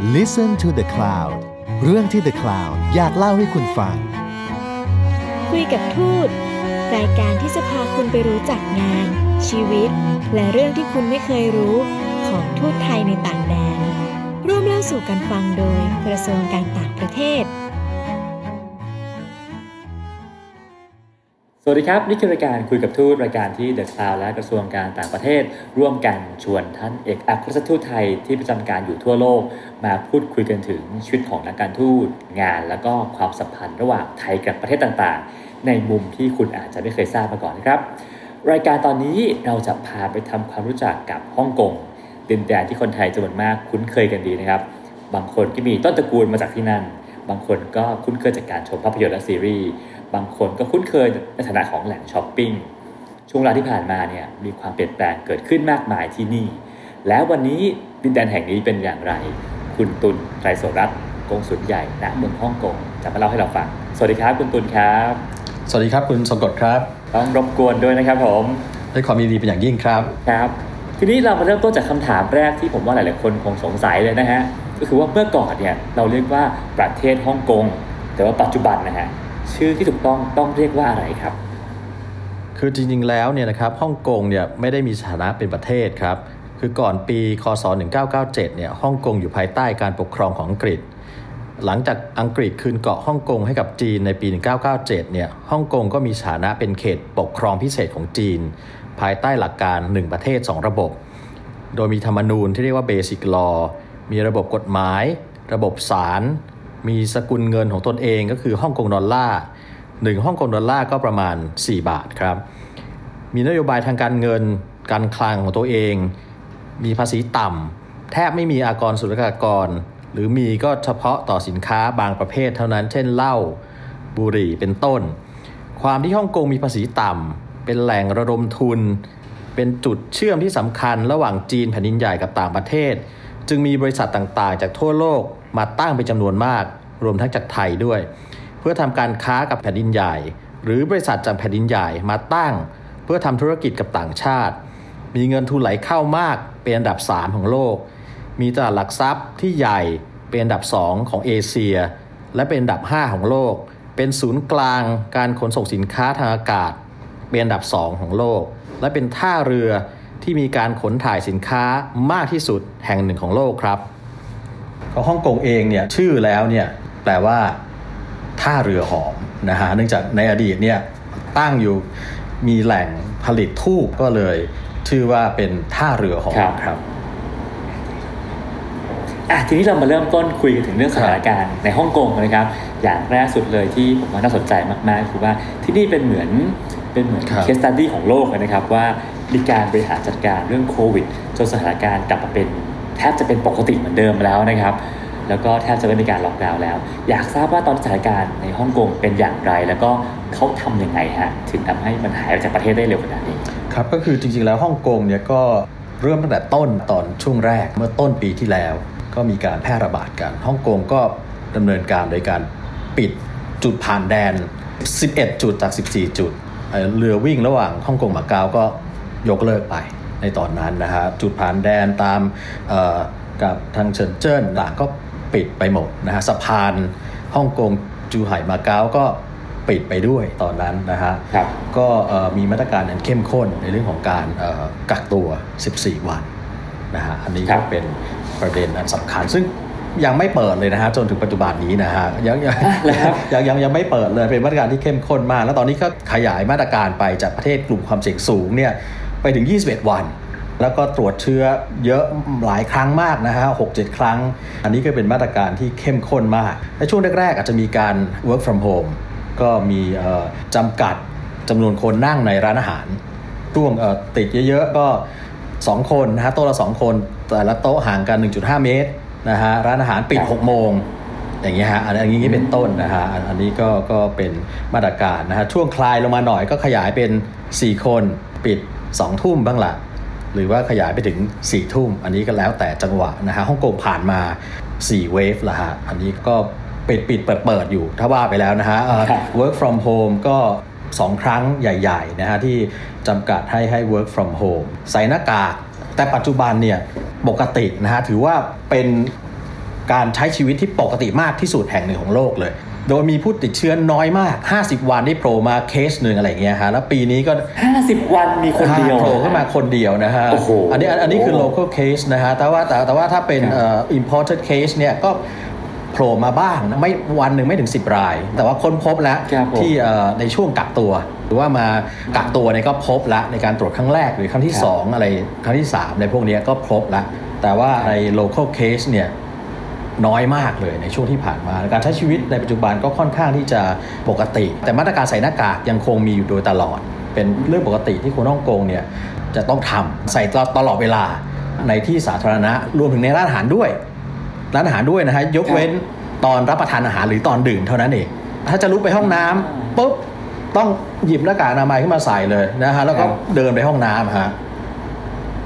Listen to the Cloud เรื่องที่ The Cloud อยากเล่าให้คุณฟัง คุยกับทูต รายการที่จะพาคุณไปรู้จักงาน ชีวิต และเรื่องที่คุณไม่เคยรู้ของทูตไทยในต่างแดน ร่วมเล่าสู่กันฟังโดยกระทรวงการต่างประเทศ วัสดีครับ นี่คือรายการคุยกับทูตรายการที่เดอะคลาวและกระทรวงการต่างประเทศ ร่วมกันชวนท่านเอกอัครราชทูตไทยที่ประจำการอยู่ทั่วโลก มาพูดคุยกันถึงชีวิตของนักการทูตงาน แล้วก็ความสัมพันธ์ระหว่างไทยกับประเทศต่างๆ ในมุมที่คุณอาจจะไม่เคยทราบมาก่อนนะครับ รายการตอนนี้เราจะพาไปทำความรู้จักกับฮ่องกงดินแดนที่คนไทยจำนวนมากคุ้นเคยกันดีนะครับ บางคนก็มีต้นตระกูลมาจากที่นั่น บางคนก็คุ้นเคยจากการชมภาพยนตร์และซีรีส์บางคนก็คุ้นเคยในฐานะของแหล่งช้อปปิ้งช่วงเวลาที่ผ่านมาเนี่ยมีความเปลี่ยนแปลงเกิดขึ้นมากมายที่นี่ แล้ววันนี้ดินแดนแห่งนี้เป็นอย่างไร คุณตุลไตรโสรัตน์กงสุลใหญ่ณเมืองฮ่องกงจะมาเล่าให้เราฟัง สวัสดีครับคุณตุลครับ สวัสดีครับคุณสมกดครับ ต้องรบกวนด้วยนะครับผมด้วยความยินดีเป็นอย่างยิ่งครับครับ ทีนี้เรามาเริ่มต้นจากคำถามแรกที่ผมว่าหลาย ๆ คนคงสงสัยเลยนะฮะ ก็คือว่าเมื่อก่อนเนี่ยเราเรียกว่าประเทศฮ่องกง แต่ว่าปัจจุบันนะฮะชื่อที่ถูกต้องต้องเรียกว่าอะไรครับ คือจริงๆแล้วเนี่ยนะครับฮ่องกงเนี่ยไม่ได้มีสถานะเป็นประเทศครับคือก่อนปีคศ 1997 เนี่ยฮ่องกงอยู่ภายใต้การปกครองของอังกฤษ หลังจากอังกฤษคืนเกาะฮ่องกงให้กับจีนในปี 1997 เนี่ยฮ่องกงก็มีสถานะเป็นเขตปกครองพิเศษของจีน ภายใต้หลักการ 1 ประเทศ 2 ระบบ โดยมีธรรมนูญที่เรียกว่า Basic Law มีระบบกฎหมาย ระบบศาล มีสกุลเงินของตนเองก็คือฮ่องกงดอลลาร์หนึ่งฮ่องกงดอลลาร์ก็ประมาณ 4 บาทครับ มีนโยบายทางการเงิน การคลังของตัวเอง มีภาษีต่ำ แทบไม่มีอากรศุลกากร หรือมีก็เฉพาะต่อสินค้าบางประเภทเท่านั้น เช่นเหล้า บุหรี่ เป็นต้น ความที่ฮ่องกงมีภาษีต่ำ เป็นแหล่งระดมทุน เป็นจุดเชื่อมที่สำคัญระหว่างจีนแผ่นดินใหญ่กับต่างประเทศ จึงมีบริษัทต่างๆ จากทั่วโลกมาตั้งเป็นจำนวนมาก รวมทั้งจากไทยด้วย เพื่อทำการค้ากับแผ่นดินใหญ่ หรือบริษัทจากแผ่นดินใหญ่มาตั้ง เพื่อทำธุรกิจกับต่างชาติ มีเงินทุนไหลเข้ามากเป็นอันดับ 3 ของโลก มีตลาดหลักทรัพย์ที่ใหญ่เป็นอันดับ 2 ของเอเชีย และเป็นอันดับ 5 ของโลก เป็นศูนย์กลางการขนส่งสินค้าทางอากาศ เป็นอันดับ 2 ของโลก และเป็นท่าเรือ ที่มีการขนถ่ายสินค้ามากที่สุดแห่งหนึ่งของโลกครับของฮ่องกงเองเนี่ยชื่อแล้วเนี่ยแปลว่าท่าเรือหอมนะฮะเนื่องจากในอดีตเนี่ยตั้งอยู่มีแหล่งผลิตทูบก็เลยชื่อว่าเป็นท่าเรือหอมครับครับอะทีนี้เรามาเริ่มต้นคุยกันถึงเรื่องสถานการณ์ในฮ่องกงนะครับ อย่างแรกสุดเลยที่ผมว่าน่าสนใจมากๆคือว่าที่นี่เป็นเหมือนเป็นเหมือนครับเคสตัดดี้ของโลกเลยนะครับว่า มีการบริหารจัดการเรื่องโควิดจนสถานการณ์กลับมาเป็นแทบจะเป็นปกติเหมือนเดิมแล้วนะครับ แล้วก็แทบจะไม่มีการล็อกดาวน์แล้ว อยากทราบว่าตอนสถานการณ์ในฮ่องกงเป็นอย่างไร แล้วก็เขาทำยังไงฮะถึงทำให้มันหายจากประเทศได้เร็วขนาดนี้ครับก็คือจริงๆแล้วฮ่องกงเนี่ยก็เริ่มตั้งแต่ต้นตอนช่วงแรกเมื่อต้นปีที่แล้ว ก็มีการแพร่ระบาดกันฮ่องกงก็ดำเนินการโดยการปิดจุดผ่านแดน 11 จุดจาก 14 จุดเรือวิ่งระหว่างฮ่องกงมาเก๊าก็ ยกเลิกไปในตอนนั้นนะฮะจุดผ่านแดนตามเอ่อกับทางเฉินเจิ้นต่างก็ปิดไปหมดนะฮะสะพานฮ่องกงจูไห่มาเก๊าก็ปิดไปด้วยตอนนั้นนะฮะครับก็เอ่อมีมาตรการอันเข้มข้นในเรื่องของการเอ่อกักตัว 14 วันนะฮะอันนี้ครัก็บเป็นประเด็นอันสำคัญ ซึ่งยังไม่เปิดเลยนะฮะจนถึงปัจจุบันนี้นะฮะยังยังแล้วครับยังยังยังไม่เปิดเลยเป็นมาตรการที่เข้มข้นมาก แล้วตอนนี้ก็ขยายมาตรการไปจากประเทศกลุ่มความเสี่ยงสูงเนี่ย ไปถึง 21 วัน แล้วก็ตรวจเชื้อเยอะหลายครั้งมากนะฮะหกเจ็ดครั้ง อันนี้ก็เป็นมาตรการที่เข้มข้นมาก ในช่วงแรกๆอาจจะมีการ work from home ก็มีเอ่อจำกัดจำนวนคนนั่งในร้านอาหารช่วงเอ่อติดเยอะๆก็ 2 คนนะฮะโต๊ะละ 2 คน แต่ละโต๊ะห่างกัน 1.5 เมตรนะฮะร้านอาหารปิดครับ6โมงอย่างเงี้ยฮะอันอันนี้เป็นต้นนะฮะอันอันนี้ก็ก็เป็นมาตรการนะฮะช่วงคลายลงมาหน่อยก็ขยายเป็น 4 คนปิด 2ทุ่มบ้างละหรือว่าขยายไปถึง4ทุ่ม อันนี้ก็แล้วแต่จังหวะนะฮะฮ่องกงผ่านมา4เวฟละฮะอันนี้ก็ปิดปิดเปิดเปิดอยู่ถ้าว่าไปแล้วนะฮะเอ่อครับ work from home ก็ 2 ครั้งใหญ่ๆนะฮะที่จำกัดให้ให้ work from home ใส่หน้ากาก แต่ปัจจุบันเนี่ยปกตินะฮะถือว่าเป็นการใช้ชีวิตที่ปกติมากที่สุดแห่งหนึ่งของโลกเลย โดยมีผู้ติดเชื้อน้อยมาก 50 วันที่โผล่มาเคสหนึ่งอะไรอย่างเงี้ยฮะแล้วปีนี้ก็ 50 วันมีคนเดียวโผล่ขึ้นมาคนเดียวนะฮะโอ้โหอันนี้อันนี้คือ local case นะฮะแต่ว่าแต่แต่ว่าถ้าเป็นครับเอ่อ imported case เนี่ยก็โผล่มาบ้างนะไม่วันหนึ่งไม่ถึง 10 ราย แต่ว่าค้นพบแล้วครับผมที่เอ่อในช่วงกักตัว หรือว่ามากักตัวเนี่ยก็พบแล้วในการตรวจครั้งแรกหรือครั้งที่ครับ2อะไรครั้งที่ 3 ในพวกเนี้ยก็พบแล้วแต่ว่าใน local case เนี่ย น้อยมากเลยในช่วงที่ผ่านมา การใช้ชีวิตในปัจจุบันก็ค่อนข้างที่จะปกติ แต่มาตรการใส่หน้ากากยังคงมีอยู่โดยตลอด เป็นเรื่องปกติที่คนฮ่องกงเนี่ยจะต้องทำใส่ตลอดเวลาในที่สาธารณะรวมถึงในร้านอาหารด้วย ร้านอาหารด้วยนะฮะยกเว้นตอนรับประทานอาหารหรือตอนดื่มเท่านั้นเอง ถ้าจะลุกไปห้องน้ำปุ๊บต้องหยิบหน้ากากอนามัยขึ้นมาใส่เลยนะฮะแล้วก็เดินไปห้องน้ำฮะ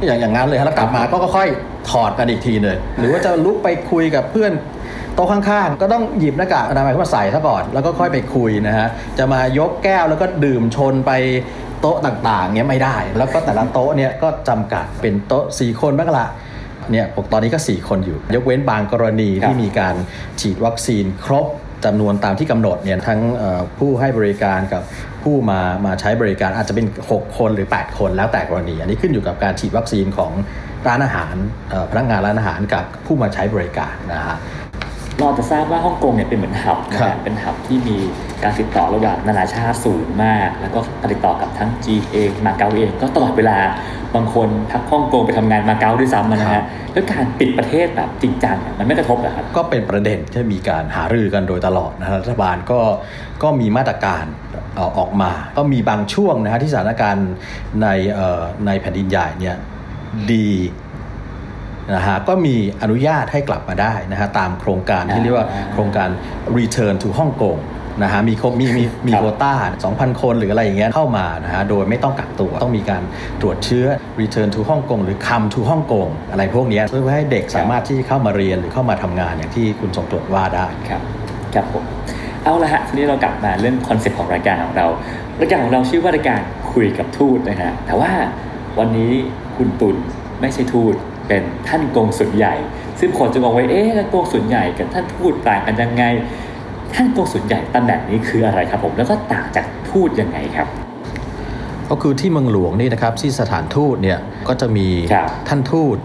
อย่างอย่างนั้นเลยแล้วกลับมาก็ค่อย ถอดกันอีกทีเลย หรือว่าจะลุกไปคุยกับเพื่อนโต๊ะข้างๆ ก็ต้องหยิบหน้ากากอนามัยขึ้นมาใส่ซะก่อน แล้วก็ค่อยไปคุยนะฮะ จะมายกแก้วแล้วก็ดื่มชนไปโต๊ะต่างๆเนี้ยไม่ได้ แล้วก็แต่ละโต๊ะเนี่ยก็จำกัดเป็นโต๊ะสี่คนบ้างละเนี่ยปกตอนนี้ก็ 4 คนอยู่ ยกเว้นบางกรณีครับที่มีการฉีดวัคซีนครบจำนวนตามที่กำหนดเนี่ยทั้งเอ่อผู้ให้บริการกับผู้มามาใช้บริการอาจจะเป็น 6 คนหรือ 8 คนแล้วแต่กรณี อันนี้ขึ้นอยู่กับการฉีดวัคซีนของ ร้านอาหารเอ่อพนักงานร้านอาหารกับผู้มาใช้บริการนะฮะเราจะทราบว่าฮ่องกงเนี่ยเป็นเหมือนหับนะครัฮะบเป็นหับที่มีการติดต่อระหว่างนานาชาติสูงมาก แล้วก็การติดต่อกับทั้งจีนเองมาเก๊าเอง ก็ตลอดเวลาบางคนพักฮ่องกงไปทำงานมาเก๊าด้วยซ้ำนะฮะแล้วการปิดประเทศแบบจริงจังเนี่ยมันไม่กระทบเหรอครับก็เป็นประเด็นที่มีการหารือกันโดยตลอดนะฮะรัฐบาลก็ก็มีมาตรการเอ่อออกมา ก็มีบางช่วงนะฮะที่สถานการณ์ในเอ่อในแผ่นดินใหญ่เนี่ย ดีนะฮะก็มีอนุญาตให้กลับมาได้นะฮะตามโครงการที่เรียกว่าโครงการ Return to ฮ่องกงนะฮะมีครบมีมีมีครับโควต้า 2,000 คนหรืออะไรอย่างเงี้ยเข้ามานะฮะโดยไม่ต้องกักตัวต้องมีการตรวจเชื้อ Return to ฮ่องกงหรือ Come to ฮ่องกงอะไรพวกเนี้ยเพื่อให้เด็กสามารถที่จะเข้ามาเรียนหรือเข้ามาทำงานอย่างที่คุณสมตรวจว่าได้ครับครับผมเอาละฮะทีนี้เรากลับมาเรื่องคอนเซ็ปต์ของรายการของเรา รายการของเราชื่อว่ารายการคุยกับทูตนะฮะแต่ว่าวันนี้ คุณตุลไม่ใช่ทูตเป็นท่านกงสุลใหญ่ ซึ่งคนจะมองว่าเอ๊ะแล้วกงสุลใหญ่กับท่านทูตต่างกันยังไง ท่านกงสุลใหญ่ตำแหน่งนี้คืออะไรครับผมแล้วก็ต่างจากทูตยังไงครับก็คือที่เมืองหลวงนี่นะครับที่สถานทูตเนี่ยก็จะมีครับท่านทูต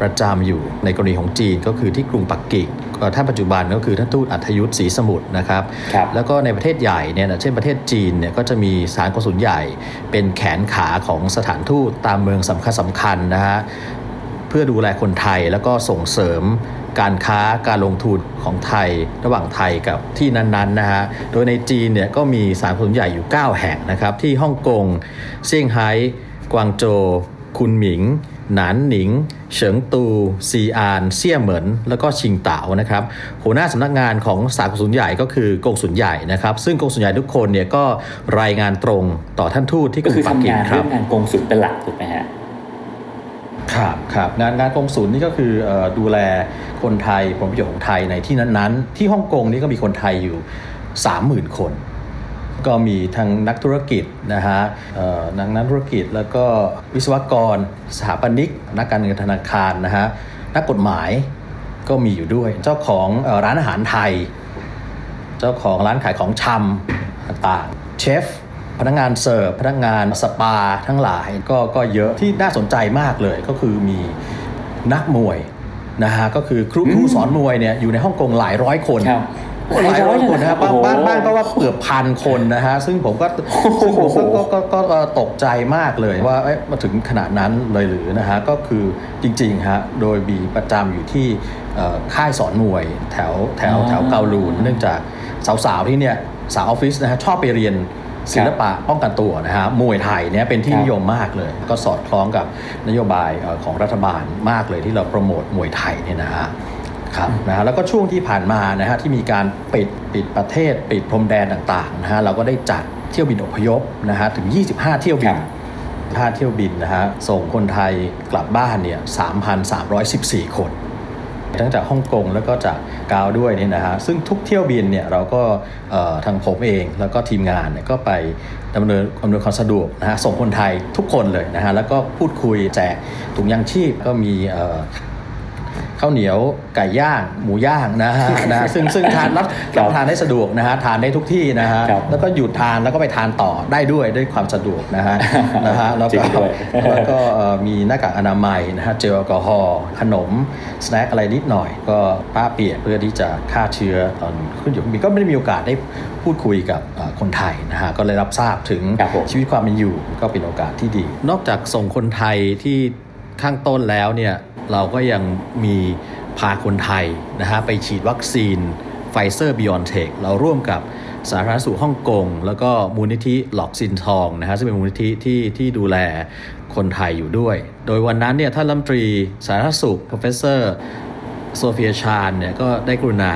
ประจำอยู่ในกรณีของจีนก็คือที่กรุงปักกิ่งเอ่อ ท่านปัจจุบันก็คือท่านทูตอัธยุทธศรีสมุทรนะครับครับแล้วก็ในประเทศใหญ่เนี่ยนะเช่นประเทศจีนเนี่ยก็จะมีสถารกงสุลใหญ่ เป็นแขนขาของสถานทูตตามเมืองสำคัญสำคัญนะฮะเพื่อดูแลคนไทยแล้วก็ส่งเสริมการค้าการลงทุนของไทยระหว่างไทยกับที่นั้นๆนะฮะ โดยในจีนเนี่ยก็มีสถารกงสุลใหญ่อยู่ 9 แห่งนะครับ ที่ฮ่องกง เซี่ยงไฮ้ กวางโจวคุนหมิง หนานหนิง เฉิงตู ซีอาน เซี่ยเหมิน แล้วก็ชิงเต๋านะครับหัวหน้าสำนักงานของสากลสุนใหญ่ก็คือกงสุนใหญ่นะครับ ซึ่งกงสุนใหญ่ทุกคนเนี่ยก็รายงานตรงต่อท่านทูตที่กก็รุงคือปักทำกิ่งงานครัเรื่บองงานกงสุลเป็นหลักถูกไหมฮะครับครับงานงานกงสุลนี่ก็คือเออดูแลคนไทยผลประโยชน์ของไทยในที่นั้นๆ ที่ฮ่องกงนี่ก็มีคนไทยอยู่ 30,000 คน ก็มีทางนักธุรกิจนะฮะเอ่อนักนักธุรกิจแล้วก็วิศวกร สถาปนิก นักการเงินธนาคารนะฮะนักกฎหมายก็มีอยู่ด้วย เจ้าของเออร้านอาหารไทย เจ้าของร้านขายของชำต่างๆเชฟพนักงานเสิร์ฟพนักงานสปาทั้งหลายก็ก็เยอะที่น่าสนใจมากเลยก็คือมีนักมวยนะฮะก็คือครูครูสอนมวยเนี่ยอยู่ในฮ่องกงหลายร้อยคนครับ หลายร้อยคนนะครับโอ้โหบ้านบ้านก็ว่าเกือบพันคนนะฮะซึ่งผมก็ซึ่งผมก็ก็ก็ก็ก็ตกใจมากเลยว่าเอ๊ะมาถึงขนาดนั้นเลยหรือนะฮะก็คือจริงๆฮะโดยมีประจำอยู่ที่เอ่อค่ายสอนมวยแถวแถวแถวเกาลูนเนื่องจากสาวๆที่เนี่ยสาวออฟฟิศนะฮะชอบไปเรียนศิลปะป้องกันตัวนะฮะมวยไทยเนี่ยเป็นที่ครับนิยมมากเลย ก็สอดคล้องกับนโยบายเอ่อของรัฐบาลมากเลยที่เราโปรโมทมวยไทยเนี่ยนะฮะครับ นะฮะแล้วก็ช่วงที่ผ่านมานะฮะที่มีการปิดปิดประเทศ ปิดพรมแดนต่างๆนะฮะเราก็ได้จัดเที่ยวบินอพยพนะฮะถึง 25 เที่ยวบิครันบ5เที่ยวบินนะฮะส่งคนไทยกลับบ้านเนี่ย3,314 คน ทั้งจากฮ่องกงแล้วก็จากกาวด้วยเนี่ยนะฮะซึ่งทุกเที่ยวบินเนี่ยเราก็เอ่อทางผมเองแล้วก็ทีมงานเนี่ยก็ไปดำเนินอำนวยความสะดวกนะฮะส่งคนไทยทุกคนเลยนะฮะแล้วก็พูดคุยแจกถุงยางชีพก็มีเอ่อ ข้าวเหนียวไก่ย่างหมูย่างนะฮะนะซึ่งซึ่งทานรับครับทานได้สะดวกนะฮะทานได้ทุกที่นะฮะครับแล้วก็หยุดทานแล้วก็ไปทานต่อได้ด้วยด้วยความสะดวกนะฮะนะฮะแล้วก็จริงด้วยแล้วก็เอ่อมีหน้ากากอนามัยนะฮะเจลแอลกอฮอล์ขนม snack อะไรนิดหน่อย ก็ผ้าเปียกเพื่อที่จะฆ่าเชื้อตอนขึ้นอยู่เครื่องบินก็ไม่ได้มีโอกาสได้พูดคุยกับเอ่อคนไทยนะฮะก็เลยรับทราบถึงครับผมชีวิตความเป็นอยู่ก็เป็นโอกาสที่ดี นอกจากส่งคนไทยที่ข้างต้นแล้วเนี่ย เราก็ยังมีพาคนไทยนะฮะไปฉีดวัคซีนไฟเซอร์ไบออนเทคเราร่วมกับสาธารณสุขฮ่องกง แล้วก็มูลนิธิหลอกซินทองนะฮะซึ่งเป็นมูลนิธิที่ที่ดูแลคนไทยอยู่ด้วย โดยวันนั้นเนี่ยท่านรัฐมนตรีสาธารณสุข professor โซเฟียชาญเนี่ยก็ได้กรุณา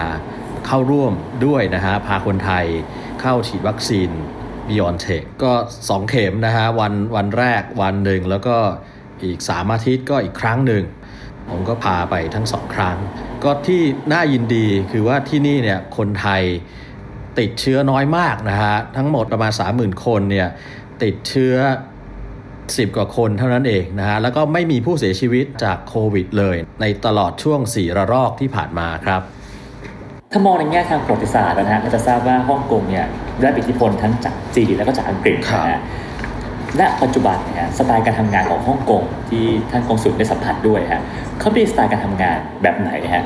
เข้าร่วมด้วยนะฮะพาคนไทยเข้าฉีดวัคซีน Beyond Tech ก็ 2 เข็มนะฮะวันวันแรกวันหนึ่งแล้วก็อีก 3 อาทิตย์ก็อีกครั้งหนึ่ง ผมก็พาไปทั้งสองครั้ง ก็ที่น่ายินดีคือว่าที่นี่เนี่ยคนไทยติดเชื้อน้อยมากนะฮะ ทั้งหมดประมาณ 30,000 คนเนี่ยติดเชื้อ 10 กว่าคนเท่านั้นเองนะฮะ แล้วก็ไม่มีผู้เสียชีวิตจากโควิดเลย ในตลอดช่วง 4 ระลอกที่ผ่านมาครับถ้ามองในแง่ทางประวัติศาสตร์นะฮะเราจะทราบว่าฮ่องกงเนี่ยได้รับอิทธิพลทั้งจากจีนแล้วก็จากอังกฤษครับนะฮะ ณปัจจุบันเนี่ยฮะสไตล์การทำงานของฮ่องกงที่ท่านกงสุลได้สัมผัสด้วยฮะเขามีสไตล์การทำงานแบบไหนฮะ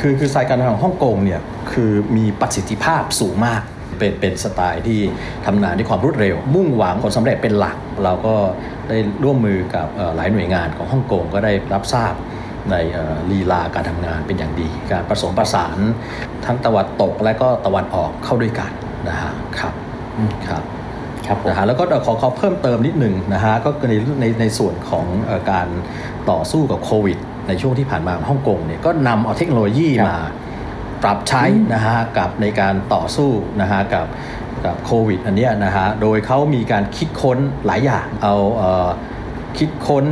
คือคือสายการทำงานของฮ่องกงเนี่ยคือมีประสิทธิภาพสูงมากเป็นเป็นสไตล์ที่ทำงานด้วยความรวดเร็ว มุ่งหวังผลสำเร็จเป็นหลัก เราก็ได้ร่วมมือกับเอ่อหลายหน่วยงานของฮ่องกงก็ได้รับทราบในเอ่อลีลาการทำงานเป็นอย่างดี การผสมผสานทั้งตะวันตกและก็ตะวันออกเข้าด้วยกันนะฮะครับครับ ครับผมนะฮะแล้วก็ขอขอเพิ่มเติมนิดหนึ่งนะฮะก็ในในในส่วนของเอ่อการต่อสู้กับโควิด ในช่วงที่ผ่านมาของฮ่องกงเนี่ยก็นำเอาเทคโนโลยีครับมาปรับใช้นะฮะกับในการต่อสู้นะฮะกับกับโควิดอันเนี้ยนะฮะโดยเขามีการคิดค้นหลายอย่างเอาเอ่อคิดค้น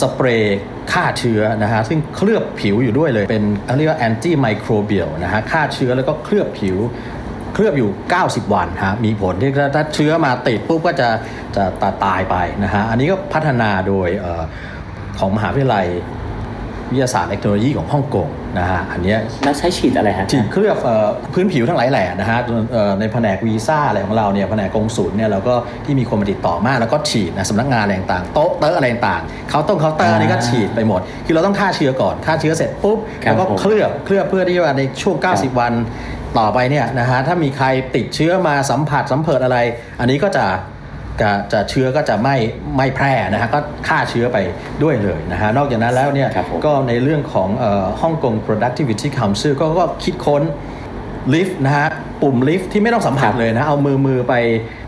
สเปรย์ฆ่าเชื้อนะฮะซึ่งเคลือบผิวอยู่ด้วยเลยเป็นเขาเรียกว่าแอนตี้ไมโครเบียลนะฮะฆ่าเชื้อแล้วก็เคลือบผิว เคลือบอยู่ 90 วันฮะมีผลที่ถ้าถ้าเชื้อมาติดปุ๊บก็จะจะตาตายไปนะฮะอันนี้ก็พัฒนาโดยเออของมหาวิทยาลัยวิทยาศาสตร์เทคโนโลยีของฮ่องกงนะฮะอันเนี้ยแล้วใช้ฉีดอะไรฮะฉีดเคลือบเอ่อพื้นผิวทั้งหลายแหล่นะฮะเอ่อในแผนกวีซ่าอะไรของเราเนี่ยแผนกกงสุลเนี่ยเราก็ที่มีคนมาติดต่อมากแล้วก็ฉีดนะสำนักงานอะไรต่างๆโต๊ะเตอะอะไรต่างๆเขาต้องเคาน์เตอร์นี่ก็ฉีดไปหมด คือเราต้องฆ่าเชื้อก่อนฆ่าเชื้อเสร็จปุ๊บครับแล้วก็ผมเคลือบเคลือบเพื่อที่ว่าในช่วง 90 วัน ต่อไปเนี่ยนะฮะถ้ามีใครติดเชื้อมาสัมผัสสัมเผิดอะไร อันนี้ก็จะจะจะเชื้อก็จะไม่ไม่แพร่นะฮะก็ฆ่าเชื้อไปด้วยเลยนะฮะนอกจากนั้นแล้วเนี่ยครับผมก็ในเรื่องของฮ่องกง productivity council ก็ก็คิดค้นลิฟต์นะฮะปุ่มลิฟต์ที่ไม่ต้องสัมผัสครับเลยนะเอามือมือไป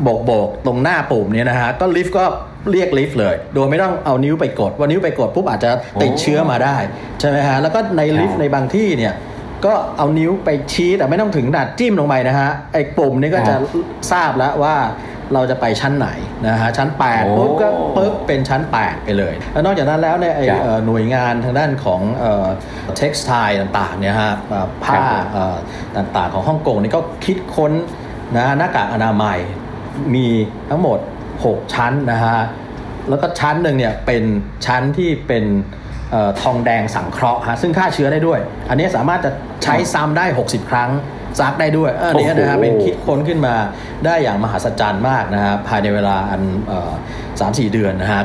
โบกโบกตรงหน้าปุ่มเนี่ยนะฮะก็ลิฟต์ก็เรียกลิฟต์เลย โดยไม่ต้องเอานิ้วไปกด ว่านิ้วไปกดปุ๊บอาจจะติดเชื้อมาได้ใช่ไหมฮะแล้วก็ในลิฟต์ในบางที่เนี่ย ก็เอานิ้วไปชี้แต่ไม่ต้องถึงขนาดจิ้มลงไปนะฮะไอ้ปุ่มนี้ก็จะทราบแล้วว่าเราจะไปชั้นไหนนะฮะชั้น8โอ้ปุ๊บก็ปุ๊บเป็นชั้น 8 ไปเลย แล้วนอกจากนั้นแล้วเนี่ยไอ้ครับเอ่อหน่วยงานทางด้านของเท็กซ์ไทต่างๆเนี่ยฮะเอ่อผ้าครับผมเอ่อต่างๆของฮ่องกงนี่ก็คิดค้นนะหน้ากากอนามัยมีทั้งหมด 6 ชั้นนะฮะแล้วก็ชั้นหนึ่งเนี่ยเป็นชั้นที่เป็นเอ่อ ทองแดงสังเคราะห์ฮะซึ่งฆ่าเชื้อได้ด้วย อันนี้สามารถจะใช้ซ้ำได้ 60 ครั้งซักได้ด้วยเอออันนี้นะฮะโอ้โหเป็นคิดค้นขึ้นมาได้อย่างมหัศจรรย์มากนะฮะภายในเวลาอันเอ่อสามสี่เดือนนะฮะ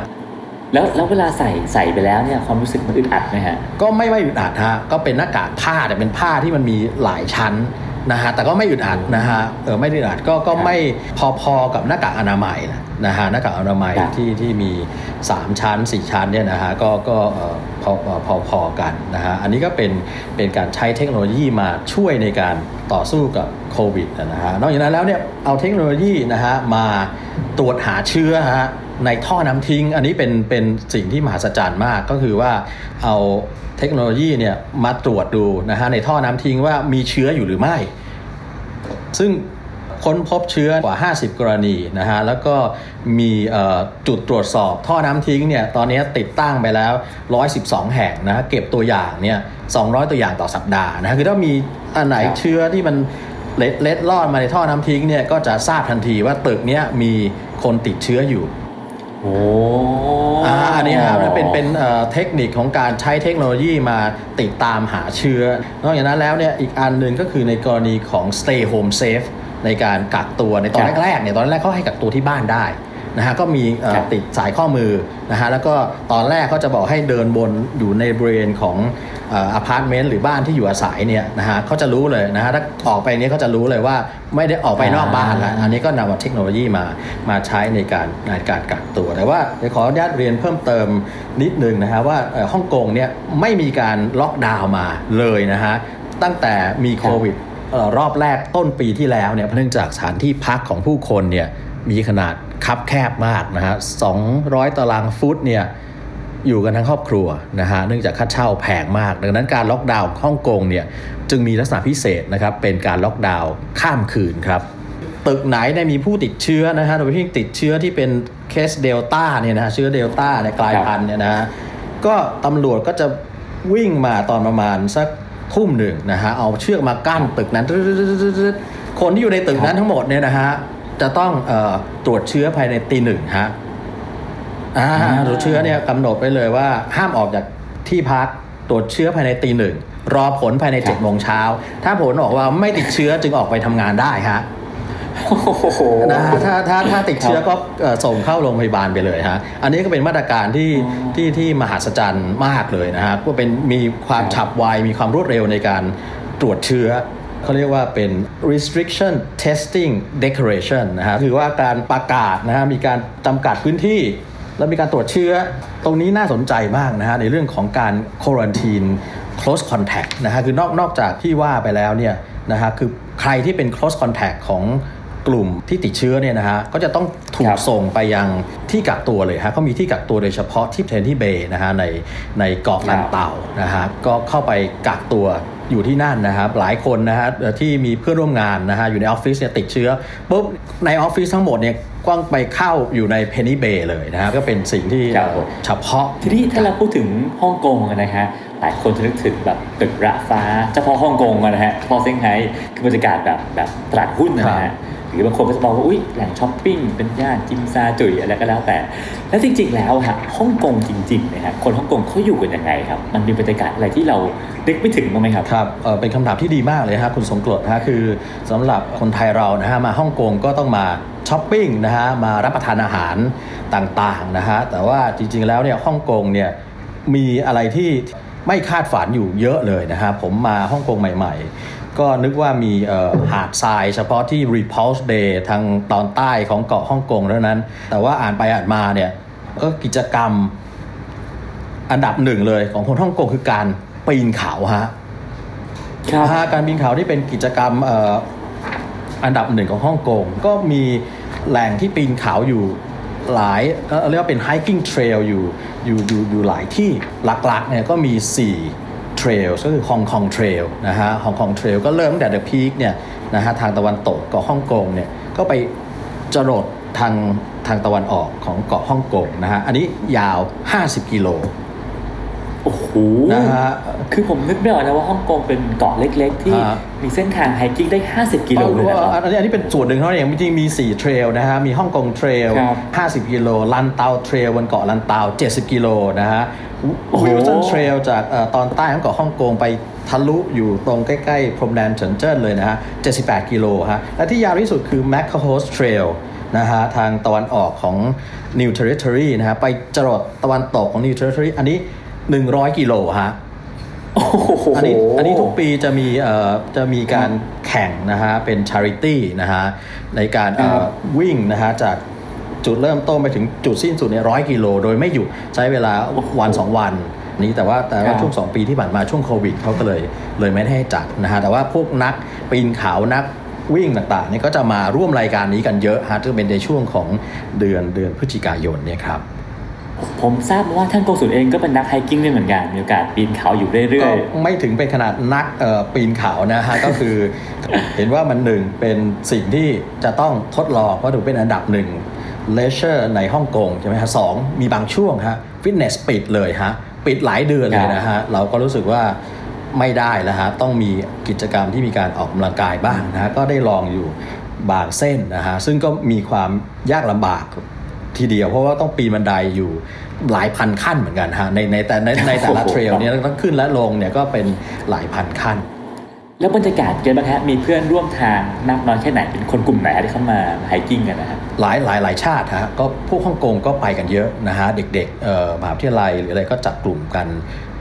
แล้วแล้วเวลาใส่ใส่ไปแล้วเนี่ยความรู้สึกมันอึดอัดไหมฮะก็ไม่ไม่อึดอัดฮะก็เป็นหน้ากากผ้าแต่เป็นผ้าที่มันมีหลายชั้นนะฮะแต่ก็ไม่อึดอัดนะฮะเออไม่อึดอัดก็ก็ไม่พอๆกับหน้ากากอนามัยนะ นะฮะหน้ากากอนามัยครับที่ที่มี 3 ชั้น 4 ชั้นเนี่ยนะฮะก็ก็เอ่อพอพอพอๆกันนะฮะอันนี้ก็เป็นเป็นการใช้เทคโนโลยีมาช่วยในการต่อสู้กับโควิดนะฮะนอกจากนั้นแล้วเนี่ยเอาเทคโนโลยีนะฮะมาตรวจหาเชื้อฮะในท่อน้ำทิ้ง อันนี้เป็นเป็นสิ่งที่มหัศจรรย์มากก็คือว่าเอาเทคโนโลยีเนี่ยมาตรวจดูนะฮะในท่อน้ำทิ้งว่ามีเชื้ออยู่หรือไม่ ซึ่ง ค้นพบเชื้อกว่า 50 กรณีนะฮะแล้วก็มีเอ่อจุดตรวจสอบท่อน้ำทิ้งเนี่ยตอนนี้ติดตั้งไปแล้ว 112 แห่งนะฮะเก็บตัวอย่างเนี่ย 200 ตัวอย่างต่อสัปดาห์นะฮะคือถ้ามีอันไหนครับเชื้อที่มันเล็ดเล็ดลอดมาในท่อน้ำทิ้งเนี่ยก็จะทราบทันทีว่าตึกเนี้ยมีคนติดเชื้ออยู่โอ้อ่าอันนี้ครับเป็นเป็นเอ่อเทคนิคของการใช้เทคโนโลยีมาติดตามหาเชื้อ นอกจากนั้นแล้วเนี่ยอีกอันหนึ่งก็คือในกรณีของ stay home safe ในการกักตัวในตอนแรกๆเนี่ยตอนแรกเขาให้กักตัวที่บ้านได้นะฮะก็มีเอ่อติดสายข้อมือนะฮะแล้วก็ตอนแรกเขาจะบอกให้เดินวนอยู่ในบริเวณของอพาร์ตเมนต์หรือบ้านที่อยู่อาศัยเนี่ยนะฮะเขาจะรู้เลยนะฮะถ้าออกไปเนี้เขาจะรู้เลยว่าไม่ได้ออกไปนอกบ้านแล้วอันนี้ก็นำเอาเทคโนโลยีมามาใช้ในการในการกักตัว แต่ว่าเดี๋ยวขออนุญาตเรียนเพิ่มเติมนิดนึงนะฮะว่าเอ่อฮ่องกงเนี่ยไม่มีการล็อกดาวน์มาเลยนะฮะตั้งแต่มีโควิดเอ่อ รอบแรกต้นปีที่แล้วเนี่ยเนื่องจากสถานที่พักของผู้คนเนี่ยมีขนาดคับแคบมากนะฮะ 200 ตารางฟุตเนี่ยอยู่กันทั้งครอบครัวนะฮะ เนื่องจากค่าเช่าแพงมาก ดังนั้นการล็อกดาวน์ฮ่องกงเนี่ยจึงมีลักษณะพิเศษนะครับ เป็นการล็อกดาวน์ข้ามคืนครับ ตึกไหนเนี่ยมีผู้ติดเชื้อนะฮะ โดยเฉพาะติดเชื้อที่เป็นเคสเดลต้าเนี่ยนะฮะ เชื้อเดลต้าเนี่ยกลายพันธุ์เนี่ยนะฮะ ก็ตำรวจก็จะวิ่งมาตอนประมาณสัก ทุ่มหนึ่งนะฮะเอาเชือกมากั้นตึกนั้น คนที่อยู่ในตึกนั้นทั้งหมดเนี่ยนะฮะจะต้องอตรวจเชื้อภายในตีหนึ่งฮะตรวจเชื้อเนี่ยกำหนดไปเลยว่าห้ามออกจากที่พักตรวจเชื้อภายในตีหนึ่งรอผลภายในเจ็ดโมงเช้าถ้าผลออกว่าไม่ติดเชื้อจึงออกไปทำงานได้ฮะ นะฮะถ้าถ้าถ้าติดเชื้อก็เอ่อส่งเข้าโรงพยาบาลไปเลยฮะอันนี้ก็เป็นมาตรการที่อ๋อที่ที่มหัศจรรย์มากเลยนะฮะก็เป็นมีความครับฉับไวมีความรวดเร็วในการตรวจเชื้อเขาเรียกว่าเป็น restriction testing declaration นะฮะถือว่าการประกาศนะฮะมีการจำกัดพื้นที่ แล้วมีการตรวจเชื้อ ตรงนี้น่าสนใจมากนะฮะในเรื่องของการ quarantine close contact นะฮะคือนอกนอกจากที่ว่าไปแล้วเนี่ยนะฮะคือใครที่เป็น close contact ของ กลุ่มที่ติดเชื้อเนี่ยนะฮะก็จะต้องถูครักบส่งไปยังที่กักตัวเลยฮะเขามีที่กักตัวโดยเฉพาะที่เทนที่เบย์นะฮะในในเกาะลันเต่านะฮะก็เข้าไปกักตัวอยู่ที่นั่นนะครับหลายคนนะฮะเอ่อที่มีเพื่อนร่วมงานนะฮะอยู่ในออฟฟิศเนี่ยติดเชื้อปุ๊บในออฟฟิศทั้งหมดเนี่ยกว้างไปเข้าอยู่ในเพนนีเบย์เลยนะฮะก็เป็นสิ่งที่ครับผมเฉพาะทีนี้ถ้าเราพูดถึงฮ่องกงอะนะฮะหลายคนจะนึกถึงแบบตึกระฟ้าเฉพาะฮ่องกงอะนะฮะเฉพาะเซี่ยงไฮ้คือบรรยากาศแบบแบบตลาดหุ้นนะครับฮะ หรือบางคนก็จะมองว่าอุ้ยแหล่งช้อปปิ้งเป็นย่านจิมซาจุยอะไรก็แล้วแต่ แล้วจริง ๆ แล้วฮะฮ่องกงจริงๆนะฮะคนฮ่องกงเขาอยู่กันยังไงครับ มันมีบรรยากาศอะไรที่เรานึกไม่ถึงบ้างไหมครับครับเออเป็นคำถามที่ดีมากเลยฮะคุณสงกรดนะฮะคือสำหรับคนไทยเรานะฮะมาฮ่องกงก็ต้องมาช้อปปิ้งนะฮะมารับประทานอาหารต่างๆนะฮะแต่ว่าจริง ๆ แล้วเนี่ยฮ่องกงเนี่ยมีอะไรที่ไม่คาดฝันอยู่เยอะเลยนะฮะผมมาฮ่องกงใหม่ ๆ ก็นึกว่ามีเอ่อหาดทรายเฉพาะที่ Repulse Bay ทางตอนใต้ของเกาะฮ่องกงเท่านั้น แต่ว่าอ่านไปอ่านมาเนี่ยก็กิจกรรมอันดับหนึ่งเลยของคนฮ่องกงคือการปีนเขาฮะครับนะฮะการปีนเขาที่เป็นกิจกรรมเอ่ออันดับหนึ่งของฮ่องกงก็มีแหล่งที่ปีนเขาอยู่หลายก็เรียกว่าเป็น hiking trail อยู่อยู่อยู่อยู่หลายที่หลักๆเนี่ยก็มี 4 trail ก็คือฮองกง trail นะฮะฮองกง trail ก็เริ่มตั้งแต่ the peak เนี่ยนะฮะทางตะวันตกเกาะฮ่องกงเนี่ยก็ไปจรดทางทางตะวันออกของเกาะฮ่องกงนะฮะอันนี้ยาว 50 กิโลโอ้โหนะฮะคือผมนึกไม่ออกนะว่าฮ่องกงเป็นเกาะเล็ก ๆ ที่ฮะมีเส้นทางไฮกิ้งได้ 50 กิโลเลยนะครับอันนี้อันนี้เป็นส่วนหนึ่งเท่านั้นเองจริงๆมี 4 เทรลนะฮะ มีฮ่องกงเทรลครับ50 กิโล ลันเตาเทรลบนเกาะลันเตา 70 กิโลนะฮะโอ้โห วิลสันเทรลจากเอ่อตอนใต้ของเกาะฮ่องกงไปทะลุอยู่ตรงใกล้ๆ พรมแดนเฉินเจิ้นเลยนะฮะ 78 กิโลฮะ และที่ยาวที่สุดคือ m a c a h o s Trail นะฮะ ทางตะวันออกของ New Territory นะฮะ ไปจรดตะวันตกของ New Territory อันนี้ 100 กิโลฮะโอ้โหอันนี้อันนี้ทุกปีจะมีเอ่อจะมีการแข่งนะฮะ เป็น charity นะฮะ ในการเอ่อวิ่งนะฮะจาก จุดเริ่มต้นไปถึงจุดสิ้นสุดเนี่ยร้อยกิโลโดยไม่หยุดใช้เวลาวันสองวันนี้แต่ว่าแต่ว่าช่วง 2 ปีที่ผ่านมาช่วงโควิดเขาก็เลยเลยไม่ได้ให้จัดนะฮะแต่ว่าพวกนักปีนเขานักวิ่งต่างๆเนี่ยก็จะมาร่วมรายการนี้กันเยอะฮะจะเป็นในช่วงของเดือนเดือนพฤศจิกายนเนี่ยครับผมทราบมาว่าท่านกงสุลเองก็เป็นนัก hiking ด้วยเหมือนกันมีโอกาสปีนเขาอยู่เรื่อยก็ไม่ถึงเป็นขนาดนักเอ่อปีนเขานะฮะก็คือเห็นว่ามันหนึ่งเป็นสิ่งที่จะต้องทดลองเพราะถือเป็นอันดับหนึ่ง leisure ในฮ่องกงใช่ไหมฮะสองมีบางช่วงฮะฟิตเนสปิดเลยฮะปิดหลายเดือนเลยนะฮะเราก็รู้สึกว่าไม่ได้แล้วฮะต้องมีกิจกรรมที่มีการออกกำลังกายบ้างนะฮะก็ได้ลองอยู่บางเส้นนะฮะซึ่งก็มีความยากลำบากทีทีเดียวเพราะว่าต้องปีนบันไดอยู่หลายพันขั้นเหมือนกันฮะในในแต่ในในแต่ละเทรลเนี่ยต้องขึ้นและลงเนี่ยก็เป็นหลายพันขั้น แล้วบรรยากาศเกินบ้างฮะมีเพื่อนร่วมทางมากน้อยแค่ไหนเป็นคนกลุ่มไหนที่เข้ามาไฮกิ้งกันนะครับหลายหลายหลายชาติฮะก็พวกฮ่องกงก็ไปกันเยอะนะฮะเด็กๆเอ่อมหาวิทยาลัยหรืออะไรก็จัดกลุ่มกัน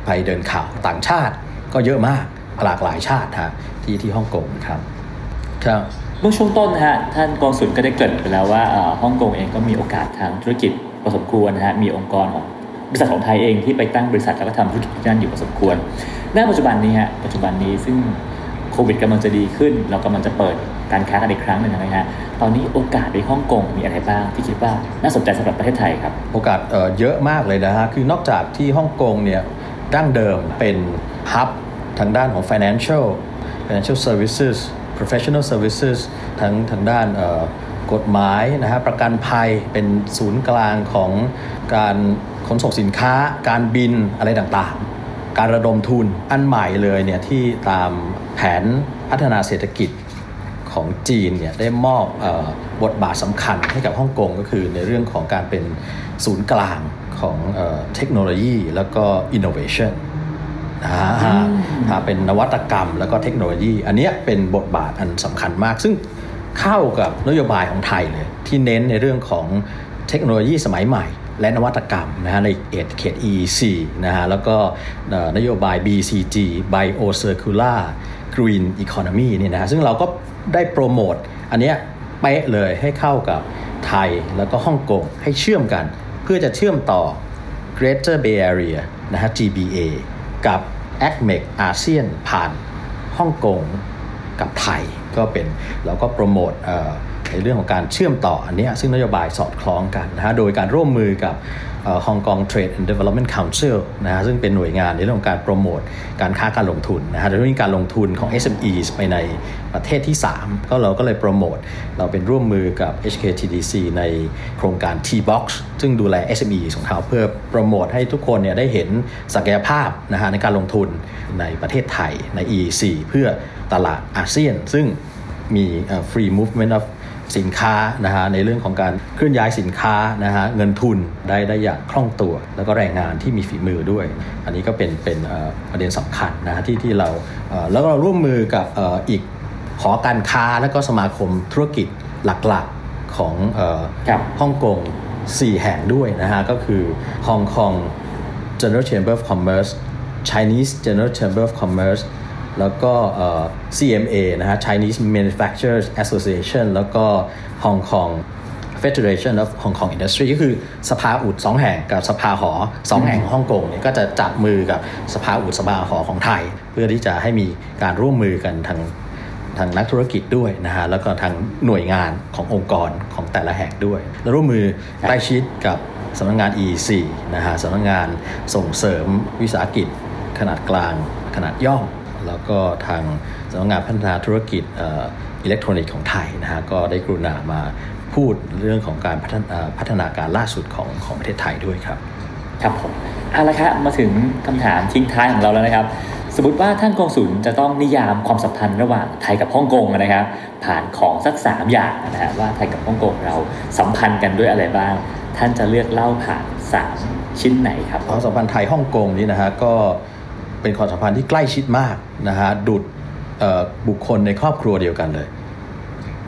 ไปเดินเขาต่างชาติก็เยอะมากหลากหลายชาติฮะที่ที่ฮ่องกงครับครับเมื่อช่วงต้นนะฮะท่านกองสุลก็ได้เกริดไปแล้วว่าเอ่อฮ่องกงเองก็มีโอกาสทางธุรกิจพอสมควรนะฮะมีองค์กรของบริษัทของไทยเองที่ไปตั้งบริษัทแล้วก็ทำธุรกิจที่นั่นอยู่พอสมควรณปัจจุบันนี้ฮะปัจจุบันนี้ซึ่งโค วิดกำลังจะดีขึ้น เรากำลังจะเปิดการค้ากันอีกครั้งหนึ่งนะฮะตอนนี้โอกาสในฮ่องกงมีอะไรบ้างที่คิดว่าน่าสนใจสำหรับประเทศไทยครับ โอกาสเเยอะมากเลยนะฮะคือนอกจากที่ฮ่องกงเนี่ยดั้งเดิมเป็นฮับทางด้านของ financial financial services professional services ทั้งทางด้านกฎหมายนะฮะประกันภัยเป็นศูนย์กลางของการขนส่งสินค้า การบินอะไรต่างๆ การระดมทุนอันใหม่เลยเนี่ยที่ตาม ผนพัฒนาเศรษฐกิจของจีนเนี่ยได้มอบเออบทบาทสำคัญให้กับฮ่องกงก็คือในเรื่องของการเป็นศูนย์กลางของเออเทคโนโลยีแล้วก็ innovation นะฮะอ่าเป็นนวัตกรรมแล้วก็เทคโนโลยี อันเนี้ยเป็นบทบาทอันสำคัญมาก ซึ่งเข้ากับนโยบายของไทยเลยที่เน้นในเรื่องของเทคโนโลยีสมัยใหม่ และนวัตกรรมนะฮะในเขต EEC นะฮะแล้วก็เอ่อนโยบาย BCG Biocircular Green Economy เนี่ยนะฮะซึ่งเราก็ได้โปรโมทอันเนี้ยเป๊ะเลยให้เข้ากับไทยแล้วก็ฮ่องกงให้เชื่อมกัน เพื่อจะเชื่อมต่อ Greater Bay Area นะฮะ GBA กับ ACMEC อาเซียนผ่านฮ่องกงกับไทยก็เป็นเราก็โปรโมทในเรื่องของการเชื่อมต่ออันนี้ซึ่งนโยบายสอดคล้องกันนะฮะโดยการร่วมมือกับ Hong Kong Trade and Development Council นะฮะซึ่งเป็นหน่วยงานในเรื่องของการโปรโมทการค้าการลงทุนนะฮะโดยเฉพาะการลงทุนของ SMEs ไปในประเทศที่ 3 ก็เราก็เลยโปรโมท เราเป็นร่วมมือกับ HKTDC ในโครงการ T-Box ซึ่งดูแล SME ของเขาเพื่อโปรโมทให้ทุกคนเนี่ยได้เห็นศักยภาพนะฮะในการลงทุนในประเทศไทยใน EEC เพื่อตลาดอาเซียน ซึ่งมีเอ่อ free movement of สินค้านะฮะในเรื่องของการเคลื่อนย้ายสินค้านะฮะเงินทุนได้ได้อย่างคล่องตัว แล้วก็แรงงานที่มีฝีมือด้วย อันนี้ก็เป็นเป็นเอ่อประเด็นสำคัญนะฮะที่ที่เราเอ่อแล้วก็เราร่วมมือกับเอ่ออีกหอการค้าและก็สมาคมธุรกิจหลักๆของเอ่อครับฮ่องกง 4 แห่งด้วยนะฮะก็คือ Hong Kong General Chamber of Commerce Chinese General Chamber of Commerce แล้วก็ CMA นะฮะ Chinese Manufacturers Association แล้วก็ Hong Kong Federation of Hong Kong Industry ก็คือสภาอุดสองแห่งกับสภาหอสองแห่งของฮ่องกงเนี่ยก็จะจับมือกับสภาอุดสภาหอของไทย เพื่อที่จะให้มีการร่วมมือกันทางทางนักธุรกิจด้วยนะฮะแล้วก็ทางหน่วยงานขององค์กรของแต่ละแห่งด้วย แล้วร่วมมือใกล้ชิดกับสำนักงาน EEC นะฮะสำนักงานส่งเสริมวิสาหกิจขนาดกลางขนาดย่อม แล้วก็ทางสำนักงานพัฒนาธุรกิจเอ่ออิเล็กทรอนิกส์ของไทยนะฮะก็ได้กรุณามาพูดเรื่องของการพัฒนาเอ่อพัฒนาการล่าสุดของของประเทศไทยด้วยครับ ครับผมเอาละครับมาถึงคำถามทิ้งท้ายของเราแล้วนะครับ สมมติว่าท่านกงสุลจะต้องนิยามความสัมพันธ์ระหว่างไทยกับฮ่องกงนะครับ ผ่านของสักสามอย่างนะฮะว่าไทยกับฮ่องกงเราสัมพันธ์กันด้วยอะไรบ้าง ท่านจะเลือกเล่าผ่านสามชิ้นไหนครับความสัมพันธ์ไทยฮ่องกงนี่นะฮะก็ เป็นความสัมพันธ์ที่ใกล้ชิดมากนะฮะดุดเอ่อบุคคลในครอบครัวเดียวกันเลย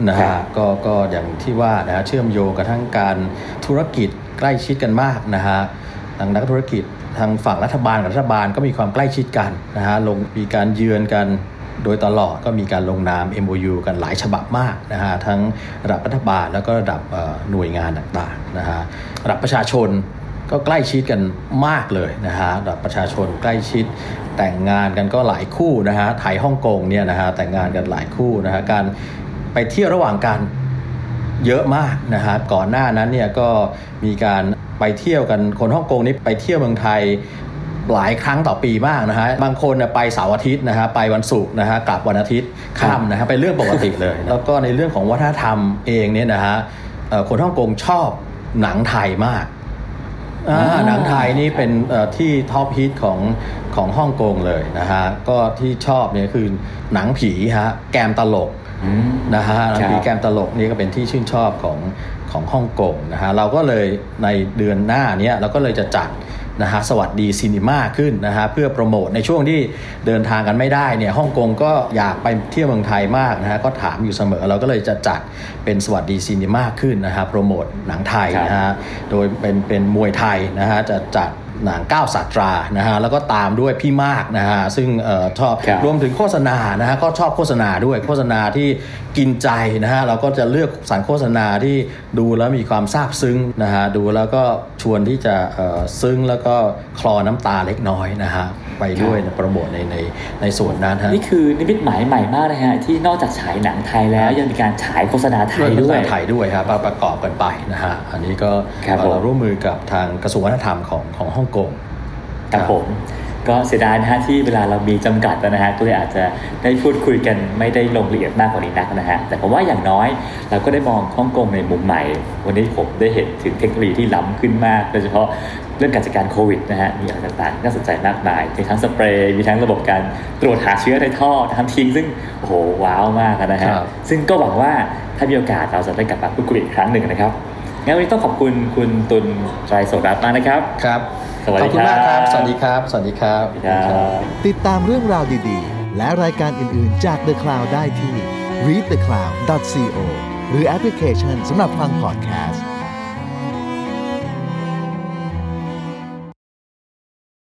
นะครัฮะบก็ก็อย่างที่ว่านะฮะเชื่อมโยงกับทั้งการธุรกิจใกล้ชิดกันมากนะฮะทางนักธุรกิจทางฝั่งรัฐบาลกับรัฐบาลก็มีความใกล้ชิดกันนะฮะลงมีการเยือนกันโดยตลอดก็มีการลงนาม MOU กันหลายฉบับมากนะฮะทั้งระดับรัฐบาลแล้วก็ระดับเอ่อหน่วยงานต่างๆนะฮะระดับประชาชน ก็ใกล้ชิดกันมากเลยนะฮะระดับประชาชนใกล้ชิดแต่งงานกันก็หลายคู่นะฮะไทยฮ่องกงเนี่ยนะฮะแต่งงานกันหลายคู่นะฮะการไปเที่ยวระหว่างกันเยอะมากนะฮะก่อนหน้านั้นเนี่ยก็มีการไปเที่ยวกันคนฮ่องกงนี่ไปเที่ยวเมืองไทยหลายครั้งต่อปีมากนะฮะ บางคนน่ะไปเสาร์อาทิตย์นะฮะ ไปวันศุกร์นะฮะ กลับวันอาทิตย์ค่ำนะฮะ เป็นเรื่องปกติเลย แล้วก็ในเรื่องของวัฒนธรรมเองเนี่ยนะฮะเอ่อคนฮ่องกงชอบหนังไทยมากอ่า หนังไทยนี่เป็นเอ่อที่ top hit ของของฮ่องกงเลยนะฮะ ก็ที่ชอบเนี่ยคือหนังผีฮะแกมตลกอืมนะฮะหนังผีครับแกมตลกนี่ก็เป็นที่ชื่นชอบของของฮ่องกงนะฮะ เราก็เลยในเดือนหน้าเนี้ยเราก็เลยจะจัด นะฮะสวัสดี cinema ขึ้นนะฮะเพื่อโปรโมทในช่วงที่เดินทางกันไม่ได้เนี่ยฮ่องกงก็อยากไปเที่ยวเมืองไทยมากนะฮะก็ถามอยู่เสมอเราก็เลยจะจัดเป็นสวัสดี cinema ขึ้นนะฮะโปรโมทหนังไทยนะฮะโดยเป็นเป็นมวยไทยนะฮะจะจัดหนังก้าวสาตรานะฮะแล้วก็ตามด้วยพี่มากนะฮะซึ่งเอ่อชอบครับรวมถึงโฆษณานะฮะก็ชอบโฆษณาด้วยโฆษณาที่ กินใจนะฮะเราก็จะเลือกสารโฆษณาที่ดูแล้วมีความซาบซึ้งนะฮะดูแล้วก็ชวนที่จะเอ่อซึ้งแล้วก็คลอน้ำตาเล็กน้อยนะฮะไปด้วยนะโปรโมทในในในส่วนนั้นฮะนี่คือนิมิตหมายใหม่มากนะฮะที่นอกจากฉายหนังไทยแล้วยังมีการฉายโฆษณาไทด้วยยภาด้วยษาไทยด้วยครับประกอบกันไปนะฮะอันนี้ก็ครับผมเอ่อร่วมมือกับทางกระทรวงวัฒนธรรมของของฮ่องกงครับผม ก็เสียดายนะฮะที่เวลาเรามีจำกัดนะฮะก็เลยอาจจะได้พูดคุยกันไม่ได้ลงละเอียดมากกว่านี้นักนะฮะแต่ผมว่าอย่างน้อยเราก็ได้มองฮ่องกงในมุมใหม่ วันนี้ผมได้เห็นถึงเทคโนโลยีที่ล้ำขึ้นมากโดยเฉพาะเรื่องการจัดการโควิดนะฮะมีอะไรต่างๆน่าสนใจมากมายมีทั้งสเปรย์มีทั้งระบบการตรวจหาเชื้อในท่อทำทิ้งซึ่งโอ้โหว้าวมากนะฮะครับซึ่งก็หวังว่าถ้ามีโอกาสเราจะได้กลับมาพูดคุยอีกครั้งหนึ่งนะครับงั้นวันนี้ต้องขอบคุณคุณตุลไตรโสรัตน์มากนะครับครับ สวัสขดีอบคุณมากคครัรับบสวัสดีครับ สวัสดีครับ ครับ ติดตามเรื่องราวดีๆ และรายการอื่นๆจาก The Cloud ได้ที่ readthecloud.co หรือแอปพลิเคชันสำหรับฟังพอดแคสต์